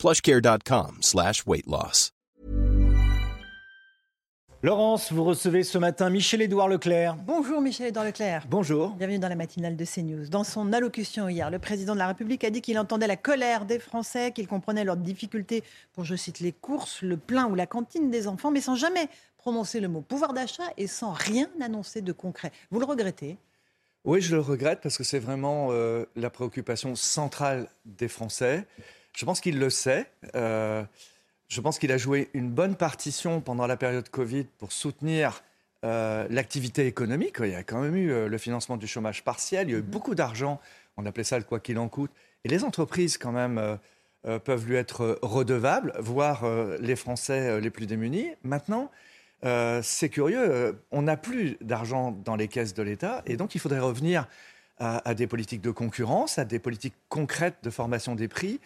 plushcare.com slash weight loss. Laurence, vous recevez ce matin Michel-Édouard Leclerc. Bonjour Michel-Édouard Leclerc. Bonjour. Bienvenue dans la matinale de CNews. Dans son allocution hier, le président de la République a dit qu'il entendait la colère des Français, qu'il comprenait leurs difficultés pour, je cite, les courses, le plein ou la cantine des enfants, mais sans jamais prononcer le mot pouvoir d'achat et sans rien annoncer de concret. Vous le regrettez? Oui, je le regrette parce que c'est vraiment euh, la préoccupation centrale des Français. Je pense qu'il le sait. Euh, je pense qu'il a joué une bonne partition pendant la période Covid pour soutenir euh, l'activité économique. Il y a quand même eu euh, le financement du chômage partiel. Il y a eu beaucoup d'argent. On appelait ça le quoi qu'il en coûte. Et les entreprises, quand même, peuvent lui être redevables, voire les Français les plus démunis. Maintenant, c'est curieux. on n'a plus d'argent dans les caisses de l'État. Et donc, il faudrait revenir à, à des politiques de concurrence, à des politiques concrètes de formation des prix.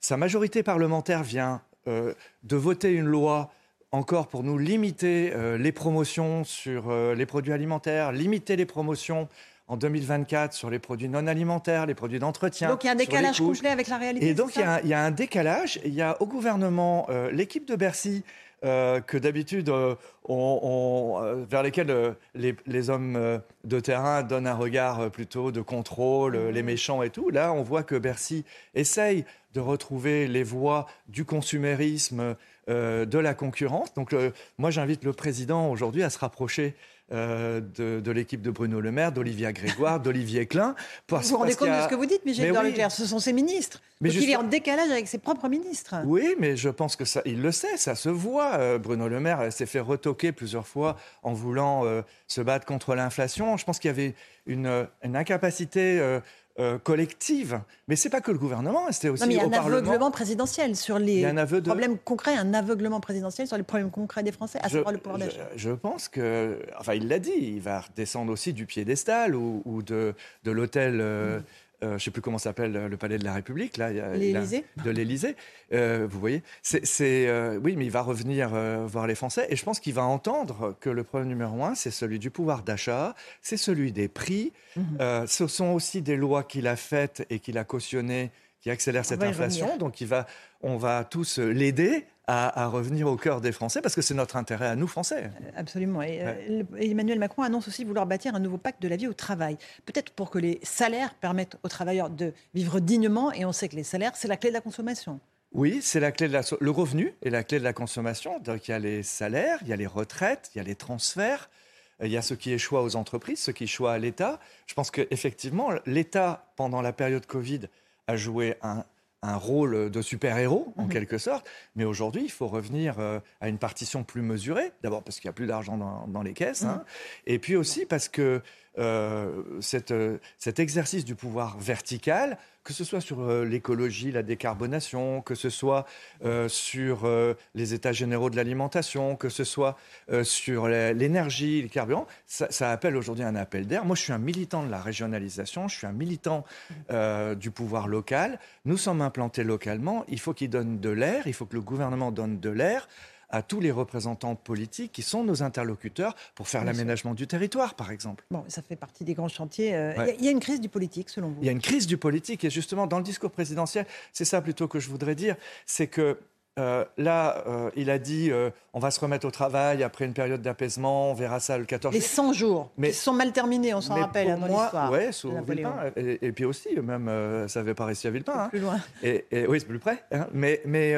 Sa majorité parlementaire vient euh, de voter une loi encore pour nous limiter euh, les promotions sur euh, les produits alimentaires, limiter les promotions en 2024 sur les produits non alimentaires, les produits d'entretien. Donc il y a un décalage complet avec la réalité. Et donc il y, y, a un décalage. Il y a au gouvernement l'équipe de Bercy euh, que d'habitude, euh, euh, vers lesquels les, hommes de terrain donnent un regard plutôt de contrôle, les méchants et tout. Là, on voit que Bercy essaye de retrouver les voies du consumérisme, de la concurrence. Donc, moi, j'invite le président aujourd'hui à se rapprocher euh, de, l'équipe de Bruno Le Maire, d'Olivia Grégoire, d'Olivier Klein. vous vous rendez compte de ce que vous dites, Michel oui. Leclerc Ce sont ses ministres. Mais il est en décalage avec ses propres ministres. Oui, mais je pense que ça, il le sait, ça se voit. Euh, Bruno Le Maire s'est fait retoquer plusieurs fois en voulant euh, se battre contre l'inflation. Je pense qu'il y avait une, une incapacité euh, collective. Mais c'est pas que le gouvernement, c'était aussi non, mais il y a un aveuglement présidentiel sur les problèmes concrets, un aveuglement présidentiel sur les problèmes concrets des Français, à savoir le pouvoir d'achat. Je, pense que, enfin, il l'a dit, il va descendre aussi du piédestal ou, ou de, de l'hôtel. Euh, mm. Euh, je ne sais plus comment s'appelle le palais de la République, là, l'Élysée. De l'Élysée, euh, vous voyez. C'est, euh, oui, mais il va revenir voir les Français, et je pense qu'il va entendre que le problème numéro un, c'est celui du pouvoir d'achat, c'est celui des prix. Mhm. ce sont aussi des lois qu'il a faites et qu'il a cautionnées qui accélèrent cette inflation. Donc, il va, on va tous l'aider à, revenir au cœur des Français, parce que c'est notre intérêt à nous, Français. Euh, absolument. Et, euh, Emmanuel Macron annonce aussi vouloir bâtir un nouveau pacte de la vie au travail. Peut-être pour que les salaires permettent aux travailleurs de vivre dignement, et on sait que les salaires, c'est la clé de la consommation. Oui, c'est la clé de la le revenu est la clé de la consommation. Donc il y a les salaires, il y a les retraites, il y a les transferts, euh, il y a ce qui échoue aux entreprises, ce qui échoue à l'État. Je pense qu'effectivement, l'État, pendant la période Covid, a joué un, un rôle de super-héros, en mhm. quelque sorte. Mais aujourd'hui, il faut revenir euh, à une partition plus mesurée. D'abord parce qu'il n'y a plus d'argent dans, les caisses. Hein. Mhm. Et puis aussi parce que euh, euh, cet exercice du pouvoir vertical que ce soit sur euh, l'écologie, la décarbonation, que ce soit euh, sur euh, les états généraux de l'alimentation, que ce soit sur l'énergie, les carburants, ça, appelle aujourd'hui un appel d'air. Moi, je suis un militant de la régionalisation, je suis un militant du pouvoir local. Nous sommes implantés localement, il faut qu'ils donnent de l'air, il faut que le gouvernement donne de l'air à tous les représentants politiques qui sont nos interlocuteurs pour faire l'aménagement du territoire, par exemple. Bon, ça fait partie des grands chantiers. Euh, il y, a une crise du politique, selon vous? Il y a une crise du politique, et justement, dans le discours présidentiel, c'est ça plutôt que je voudrais dire, c'est que euh, là, euh, il a dit euh, on va se remettre au travail après une période d'apaisement, on verra ça le 14 Les 100 jours, mais, qui sont mal terminés, on s'en rappelle dans l'histoire. Oui, sous Villepin. Et, puis aussi, même, ça avait pas réussi à Villepin. Hein. Plus loin. Et, oui, c'est plus près. Hein. Mais, mais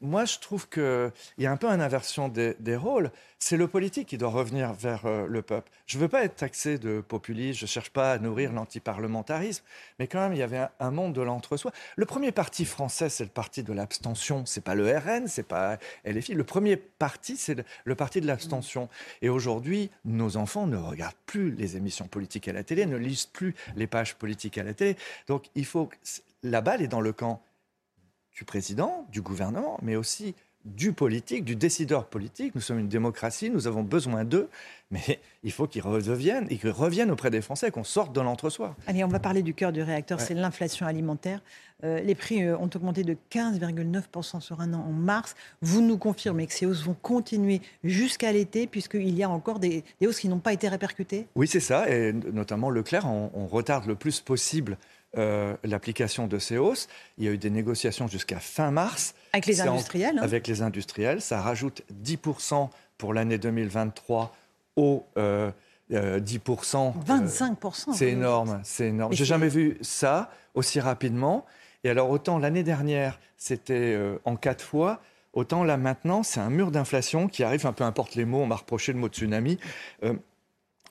moi, je trouve qu'il y a un peu une inversion des, des rôles. C'est le politique qui doit revenir vers le peuple. Je ne veux pas être taxé de populiste, je ne cherche pas à nourrir l'antiparlementarisme, mais quand même, il y avait un, monde de l'entre-soi. Le premier parti français, c'est le parti de l'abstention, c'est pas le RN, c'est pas LFI. Le premier parti, c'est le, parti de l'abstention. Et aujourd'hui, nos enfants ne regardent plus les émissions politiques à la télé, ne lisent plus les pages politiques à la télé. Donc, il faut la balle est dans le camp du président, du gouvernement, mais aussi du politique, du décideur politique. Nous sommes une démocratie, nous avons besoin d'eux, mais il faut qu'ils reviennent, qu'ils reviennent auprès des Français, qu'on sorte de l'entre-soi. Allez, on va parler du cœur du réacteur, c'est l'inflation alimentaire. Euh, les prix euh, ont augmenté de 15,9% sur un an en mars. Vous nous confirmez que ces hausses vont continuer jusqu'à l'été, puisqu'il y a encore des, hausses qui n'ont pas été répercutées? Oui, c'est ça, et notamment Leclerc, on retarde le plus possible euh, l'application de ces hausses. Il y a eu des négociations jusqu'à fin mars. Avec les industriels hein. Avec les industriels. Ça rajoute 10% pour l'année 2023 au 10%. Euh, 25%. Euh, c'est énorme, c'est énorme. J'ai jamais vu ça aussi rapidement. Et alors autant l'année dernière, c'était en quatre fois. Autant là maintenant, c'est un mur d'inflation qui arrive, un peu importe les mots, on m'a reproché le mot tsunami.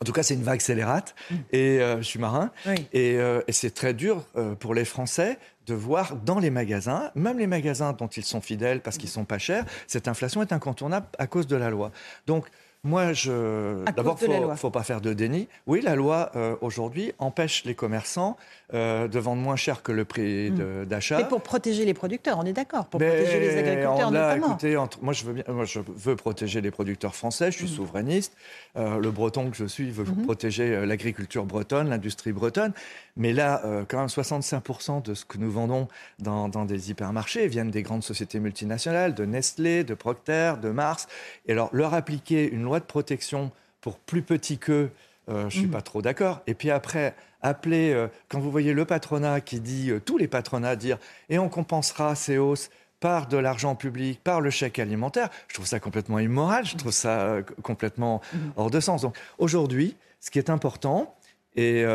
En tout cas, c'est une vague scélérate. Mm. Et euh, je suis marin. Euh, et, c'est très dur euh, pour les Français de voir dans les magasins, même les magasins dont ils sont fidèles parce qu'ils sont pas chers, cette inflation est incontournable à cause de la loi. Donc, moi, je. D'abord, il ne faut, pas faire de déni. Oui, la loi, euh, aujourd'hui, empêche les commerçants euh, de vendre moins cher que le prix hmm. d'achat. Mais pour protéger les producteurs, on est d'accord. Pour protéger les agriculteurs, notamment. Écoutez, moi, je veux bien, moi, je veux protéger les producteurs français, je suis hmm. souverainiste. Euh, le breton que je suis veut hmm. protéger l'agriculture bretonne, l'industrie bretonne. Mais là, quand même, 65% de ce que nous vendons dans, dans, des hypermarchés viennent des grandes sociétés multinationales, de Nestlé, de Procter, de Mars. Et alors, leur appliquer une loi de protection pour plus petits qu'eux, euh, je ne suis mmh. pas trop d'accord. Et puis après, appeler, euh, quand vous voyez le patronat qui dit, euh, tous les patronats dire, et on compensera ces hausses par de l'argent public, par le chèque alimentaire, je trouve ça complètement immoral, je trouve ça complètement mmh. hors de sens. Donc aujourd'hui, ce qui est important, et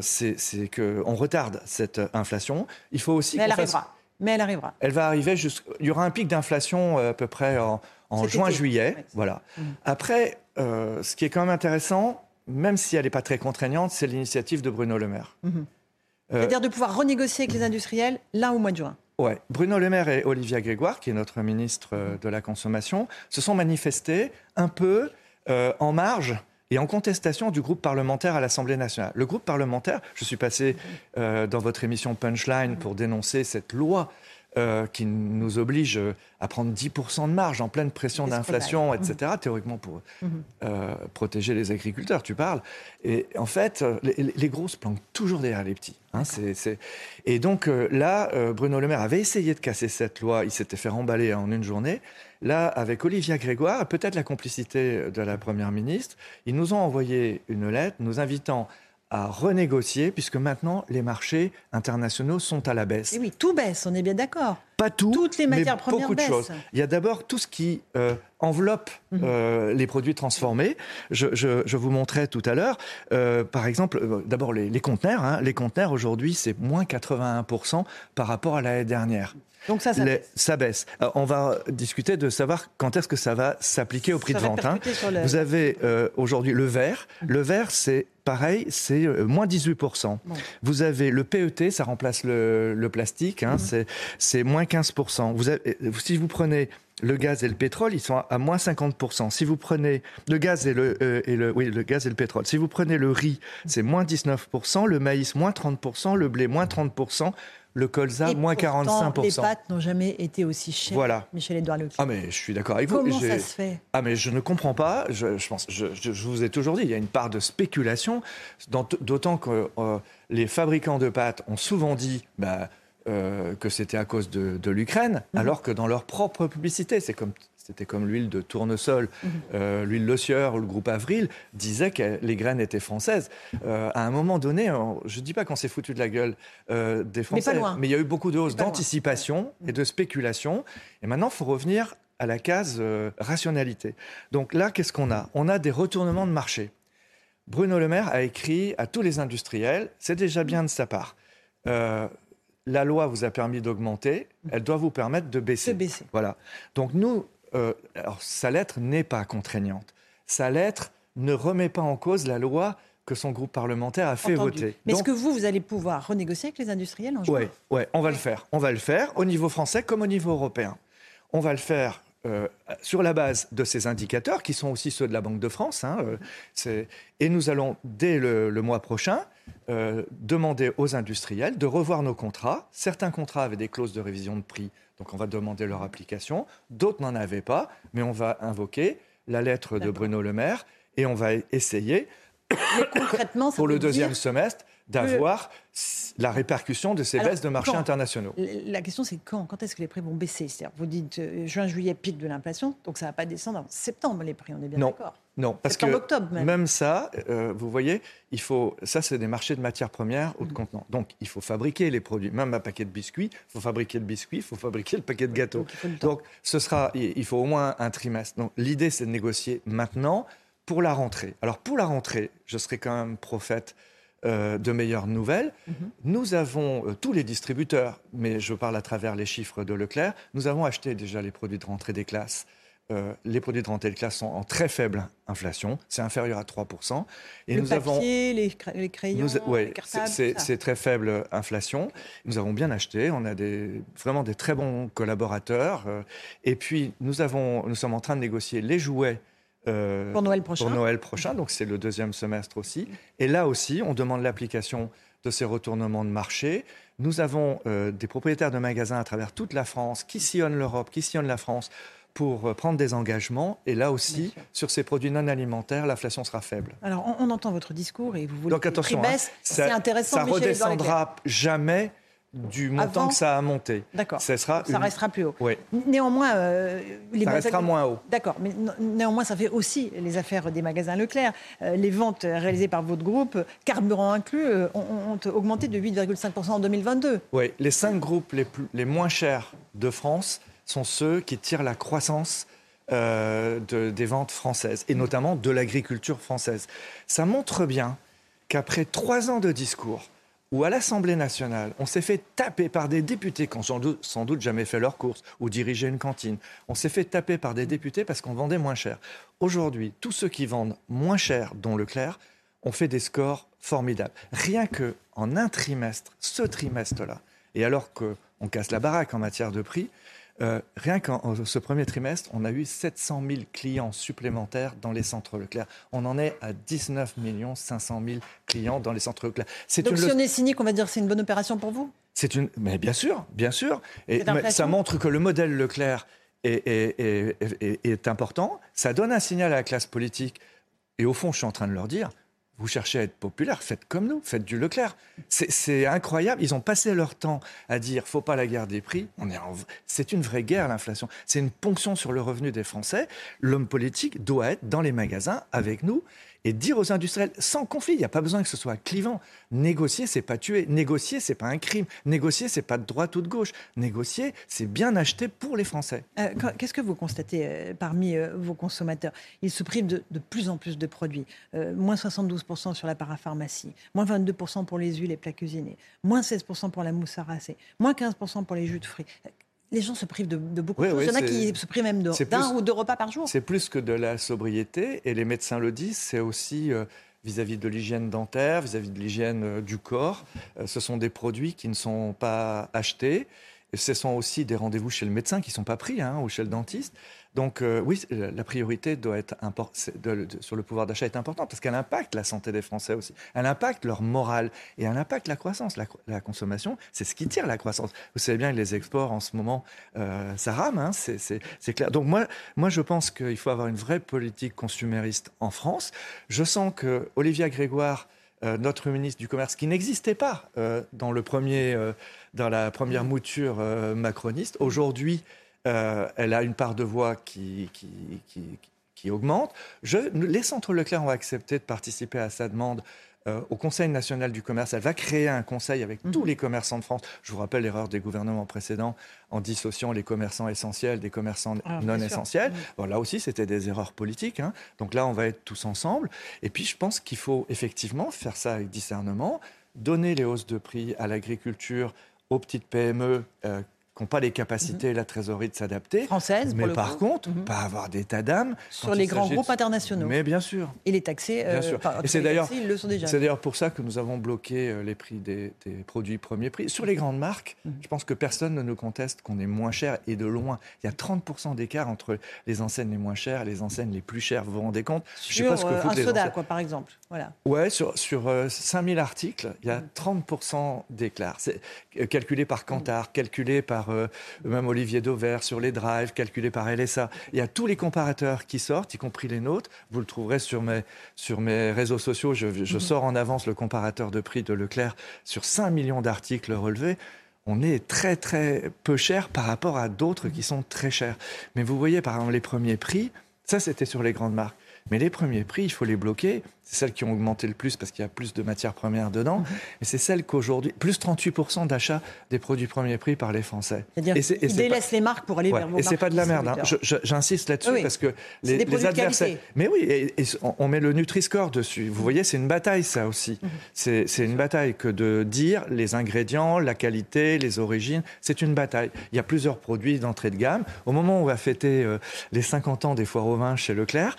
c'est qu'on retarde cette inflation. Il faut aussi. Mais elle arrivera. Mais elle arrivera. Elle va arriver. Il y aura un pic d'inflation à peu près en, en juin-juillet. Voilà. Mm. Après, euh, ce qui est quand même intéressant, même si elle n'est pas très contraignante, c'est l'initiative de Bruno Le Maire. Mm-hmm. Euh, C'est-à-dire de pouvoir renégocier avec les industriels là au mois de juin. Ouais. Bruno Le Maire et Olivia Grégoire, qui est notre ministre euh, de la Consommation, se sont manifestés un peu en marge et en contestation du groupe parlementaire à l'Assemblée nationale. Le groupe parlementaire, je suis passé dans votre émission Punchline pour dénoncer cette loi euh, qui nous oblige euh, à prendre 10% de marge en pleine pression d'inflation, etc., mmh. théoriquement pour mmh. euh, protéger les agriculteurs, tu parles. Et en fait, les, grosses planquent toujours derrière les petits. Hein, et donc là, Bruno Le Maire avait essayé de casser cette loi, il s'était fait remballer en une journée. Là, avec Olivia Grégoire, peut-être la complicité de la Première ministre, ils nous ont envoyé une lettre nous invitant à renégocier, puisque maintenant, les marchés internationaux sont à la baisse. Et oui, tout baisse, on est bien d'accord. Pas tout, Toutes les matières mais beaucoup de choses. Il y a d'abord tout ce qui euh, enveloppe mhm. euh, les produits transformés. Je, vous montrais tout à l'heure, euh, par exemple, d'abord les, conteneurs. Hein. Les conteneurs, aujourd'hui, c'est moins 81% par rapport à l'année dernière. Donc ça, ça baisse. Ça baisse. on va discuter de savoir quand est-ce que ça va s'appliquer au prix de vente. Hein. Vous avez aujourd'hui le verre. Le verre, c'est pareil, c'est euh, moins 18%. Vous avez le PET, ça remplace le, plastique, hein, mhm. c'est moins 15%. Vous avez, euh, si vous prenez le gaz et le pétrole, ils sont à, moins 50%. Si vous prenez le gaz et le, euh, et le, oui, le gaz et le pétrole, si vous prenez le riz, c'est moins 19%, le maïs, moins 30%, le blé, moins 30%, le colza, moins 45%. Les pâtes n'ont jamais été aussi chères. Voilà. Michel-Édouard Leclerc. Ah, mais je suis d'accord avec vous. Comment ça se fait? Ah, mais je ne comprends pas. Je, je pense, je, je, vous ai toujours dit, il y a une part de spéculation, d'autant que euh, les fabricants de pâtes ont souvent dit. Bah, euh, que c'était à cause de, de l'Ukraine, mhm. alors que dans leur propre publicité, c'est comme c'était comme l'huile de tournesol, mhm. euh, l'huile Lossieur ou le groupe Avril, disait que les graines étaient françaises. Euh, à un moment donné, je ne dis pas qu'on s'est foutu de la gueule euh, des Français, mais, il y a eu beaucoup de hausses d'anticipation et de spéculation. Et maintenant, il faut revenir à la case rationalité. Donc là, qu'est-ce qu'on a? On a des retournements de marché. Bruno Le Maire a écrit à tous les industriels, c'est déjà bien de sa part. la loi vous a permis d'augmenter, elle doit vous permettre de baisser. De baisser. Voilà. Donc nous, euh, alors, sa lettre n'est pas contraignante. Sa lettre ne remet pas en cause la loi que son groupe parlementaire a fait voter. Mais est-ce que vous, vous allez pouvoir renégocier avec les industriels en juin? Oui, ouais, on va le faire. On va le faire au niveau français comme au niveau européen. On va le faire euh, sur la base de ces indicateurs, qui sont aussi ceux de la Banque de France. Hein, euh, et nous allons, dès le, mois prochain, demander aux industriels de revoir nos contrats. Certains contrats avaient des clauses de révision de prix Donc on va demander leur application. D'autres n'en avaient pas, mais on va invoquer la lettre de Bruno Le Maire et on va essayer, concrètement, pour le deuxième semestre, d'avoir la répercussion de ces baisses de marché internationaux. La question, c'est quand Quand est-ce que les prix vont baisser? Vous dites euh, juin, juillet, pic de l'inflation, donc ça ne va pas descendre en septembre, les prix, on est bien d'accord non, parce que octobre même. ça, euh, vous voyez, il faut, ça c'est des marchés de matières premières ou de mmh. contenants. Donc il faut fabriquer les produits. Même un paquet de biscuits, il faut fabriquer le biscuit, il faut fabriquer le paquet de gâteaux. Donc, ce sera, il faut au moins un trimestre. Donc l'idée c'est de négocier maintenant pour la rentrée. Alors pour la rentrée, je serai quand même prophète euh, de meilleures nouvelles. Mhm. Nous avons, euh, tous les distributeurs, mais je parle à travers les chiffres de Leclerc, nous avons acheté déjà les produits de rentrée des classes. Euh, les produits de rentrée des classes sont en très faible inflation, c'est inférieur à 3%. Et le nous papier, avons, les, crayons, les cartables, c'est très faible inflation. Nous avons bien acheté, on a des, vraiment des très bons collaborateurs. et puis, nous, avons, nous sommes en train de négocier les jouets euh, pour Noël prochain. Pour Noël prochain, donc c'est le deuxième semestre aussi. Et là aussi, on demande l'application de ces retournements de marché. Nous avons euh, des propriétaires de magasins à travers toute la France qui sillonnent l'Europe, qui sillonnent la France pour euh, prendre des engagements. Et là aussi, sur ces produits non alimentaires, l'inflation sera faible. Alors, on, entend votre discours et vous voulez Donc, attention, hein, c'est intéressant. Ça ne redescendra jamais du montant que ça a monté. D'accord. Ça, ça restera plus haut. Oui. Néanmoins, euh, les ça restera moins haut. D'accord, mais néanmoins, ça fait aussi les affaires des magasins Leclerc. Euh, les ventes réalisées par votre groupe, carburant inclus, euh, ont, augmenté de 8,5% en 2022. Oui, les cinq groupes les, plus, les moins chers de France sont ceux qui tirent la croissance de, des ventes françaises, et notamment de l'agriculture française. Ça montre bien qu'après trois ans de discours, où à l'Assemblée nationale, on s'est fait taper par des députés qui n'ont sans doute, jamais fait leurs courses ou dirigé une cantine. On s'est fait taper par des députés parce qu'on vendait moins cher. Aujourd'hui, tous ceux qui vendent moins cher, dont Leclerc, ont fait des scores formidables. Rien que en un trimestre, ce trimestre-là, et alors qu'on casse la baraque en matière de prix, euh, rien qu'en ce premier trimestre, on a eu 700 000 clients supplémentaires dans les centres Leclerc. On en est à 19 500 000 clients dans les centres Leclerc. Donc si on est cynique, on va dire que c'est une bonne opération pour vous? C'est une, mais bien sûr, bien sûr. Et ça montre que le modèle Leclerc est, est, important. Ça donne un signal à la classe politique. Et au fond, je suis en train de leur dire, vous cherchez à être populaire, faites comme nous, faites du Leclerc. C'est incroyable. Ils ont passé leur temps à dire faut pas la guerre des prix. C'est une vraie guerre, l'inflation. C'est une ponction sur le revenu des Français. L'homme politique doit être dans les magasins avec nous et dire aux industriels sans conflit, il n'y a pas besoin que ce soit clivant. Négocier, c'est pas tuer. Négocier, c'est pas un crime. Négocier, c'est pas de droite ou de gauche. Négocier, c'est bien acheter pour les Français. Euh, qu'est-ce que vous constatez euh, parmi euh, vos consommateurs? Ils se privent de, plus en plus de produits. moins 72% sur la parapharmacie, moins 22% pour les huiles et plats cuisinés, moins 16% pour la mousse à moins 15% pour les jus de fruits les gens se privent de, beaucoup de choses. Il y en a qui se privent même d'un ou deux repas par jour. C'est plus que de la sobriété, et les médecins le disent, c'est aussi euh, vis-à-vis de l'hygiène dentaire, vis-à-vis de l'hygiène euh, du corps. Euh, ce sont des produits qui ne sont pas achetés. Ce sont aussi des rendez-vous chez le médecin qui ne sont pas pris, hein, ou chez le dentiste. Donc euh, oui, la priorité doit être sur le pouvoir d'achat est importante parce qu'elle impacte la santé des Français aussi. Elle impacte leur morale et elle impacte la croissance. La, consommation, c'est ce qui tire la croissance. Vous savez bien que les exports en ce moment, euh, ça rame, hein, c'est clair. Donc moi, moi, je pense qu'il faut avoir une vraie politique consumériste en France. Je sens que Olivia Grégoire euh, notre ministre du Commerce, qui n'existait pas dans, le premier, dans la première mouture macroniste, aujourd'hui euh, elle a une part de voix qui, qui, qui, augmente. Je, les centres Leclerc ont accepté de participer à sa demande euh, au Conseil national du commerce. Elle va créer un conseil avec tous mhm. les commerçants de France. Je vous rappelle l'erreur des gouvernements précédents en dissociant les commerçants essentiels des commerçants ah, non essentiels. Mhm. là aussi, c'était des erreurs politiques. Hein. Donc là, on va être tous ensemble. Et puis, je pense qu'il faut effectivement faire ça avec discernement, donner les hausses de prix à l'agriculture, aux petites PME euh, qui n'ont pas les capacités et la trésorerie de s'adapter. Française, Mais par contre, mhm. pas avoir d'état d'âme. Sur les grands groupes internationaux. Mais bien sûr. Et les taxés, bien euh, sûr. et c'est d'ailleurs, C'est d'ailleurs pour ça que nous avons bloqué euh, les prix des, produits premier prix. Sur les grandes marques, mhm. je pense que personne ne nous conteste qu'on est moins cher et de loin. Il y a 30% d'écart entre les enseignes les moins chères et les enseignes les plus chères. Vous vous rendez compte Sur je sais pas ce que euh, un soda, quoi, par exemple. Voilà. Ouais, sur, sur 5000 articles, il y a 30% d'écart. C'est calculé par Kantar, calculé par euh, même Olivier Dauvert sur les drives, calculé par LSA. Il y a tous les comparateurs qui sortent, y compris les nôtres. Vous le trouverez sur mes, sur mes réseaux sociaux. Je, je mhm. sors en avance le comparateur de prix de Leclerc sur 5 millions d'articles relevés on est très très peu cher par rapport à d'autres qui sont très chers. Mais vous voyez, par exemple, les premiers prix, ça c'était sur les grandes marques. Mais les premiers prix, il faut les bloquer. C'est celles qui ont augmenté le plus parce qu'il y a plus de matières premières dedans. Mhm. Et c'est celles qu'aujourd'hui, plus 38% d'achat des produits premiers prix par les Français. C'est-à-dire qu'ils délaissent les marques pour aller vers vos Et c'est pas de la merde. Hein. J'insiste là-dessus parce que les, les adversaires. Mais oui, et, on met le Nutri-Score dessus. Vous voyez, c'est une bataille, ça aussi. Mhm. C'est une bataille que de dire les ingrédients, la qualité, les origines. C'est une bataille. Il y a plusieurs produits d'entrée de gamme. Au moment où on va fêter euh, les 50 ans des foires au vin chez Leclerc,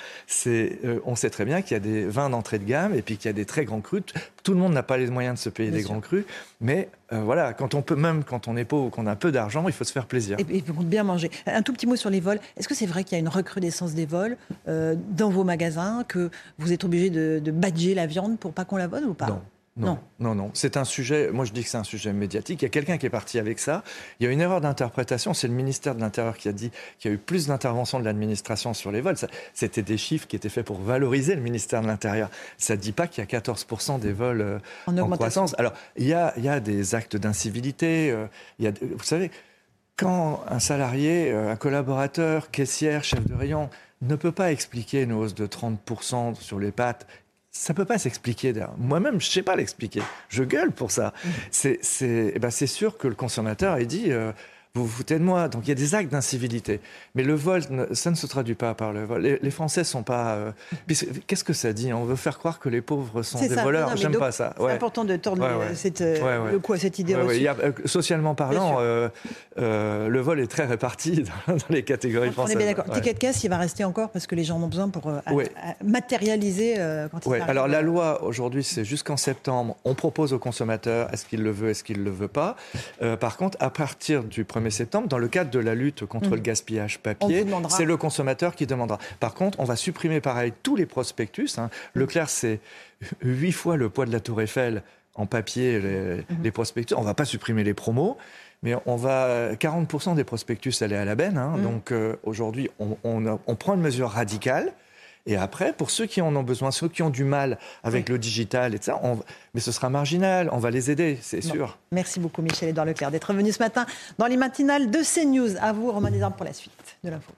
euh, on sait très bien qu'il y a des vins d'entrée de gamme et puis qu'il y a des très grands crus. Tout le monde n'a pas les moyens de se payer des grands crus, mais euh, voilà, quand on peut, même quand on est pauvre ou qu'on a peu d'argent, il faut se faire plaisir. Et, il faut bien manger. Un tout petit mot sur les vols. Est-ce que c'est vrai qu'il y a une recrudescence des vols euh, dans vos magasins, que vous êtes obligé de, de badger la viande pour pas qu'on la vole ou pas? Non, non, non. C'est un sujet, moi je dis que c'est un sujet médiatique. Il y a quelqu'un qui est parti avec ça. Il y a une erreur d'interprétation. C'est le ministère de l'Intérieur qui a dit qu'il y a eu plus d'interventions de l'administration sur les vols. C'était des chiffres qui étaient faits pour valoriser le ministère de l'Intérieur. Ça ne dit pas qu'il y a 14% des vols euh, en, croissance. Alors, il y a, il y a des actes d'incivilité. Euh, il y a, vous savez, quand un salarié, euh, un collaborateur, caissière, chef de rayon, ne peut pas expliquer une hausse de 30% sur les pâtes ça peut pas s'expliquer. Moi-même, je sais pas l'expliquer. Je gueule pour ça. Mmh. C'est eh ben sûr que le consommateur il dit euh, vous vous foutez de moi. Donc il y a des actes d'incivilité. Mais le vol, ça ne se traduit pas par le vol. Les, les Français sont pas. Euh, qu'est-ce que ça dit? On veut faire croire que les pauvres sont des voleurs. J'aime pas ça. C'est important de tordre Cette, euh, le coup cette idée reçue. Euh, socialement parlant, le vol est très réparti dans, les catégories françaises. On est bien d'accord. Ticket de caisse, il va rester encore parce que les gens en ont besoin pour matérialiser quand ils Alors la loi aujourd'hui, c'est jusqu'en septembre. On propose aux consommateurs est-ce qu'il le veut, est-ce qu'il le veut pas. par contre, à partir du 1er septembre, dans le cadre de la lutte contre le mm. gaspillage papier, c'est le consommateur qui demandera. Par contre, on va supprimer pareil tous les prospectus. Hein. Leclerc, c'est huit fois le poids de la Tour Eiffel en papier, les, mm-hmm. prospectus. On va pas supprimer les promos. Mais on va 40% des prospectus aller à la benne. Hein. Mm. Donc euh, aujourd'hui, on, on, prend une mesure radicale et après, pour ceux qui en ont besoin, ceux qui ont du mal avec le digital, et ça, on... mais ce sera marginal, on va les aider, c'est sûr. Merci beaucoup Michel-Édouard Leclerc d'être venu ce matin dans les matinales de CNews. À vous, Romain Desarmes, pour la suite de l'info.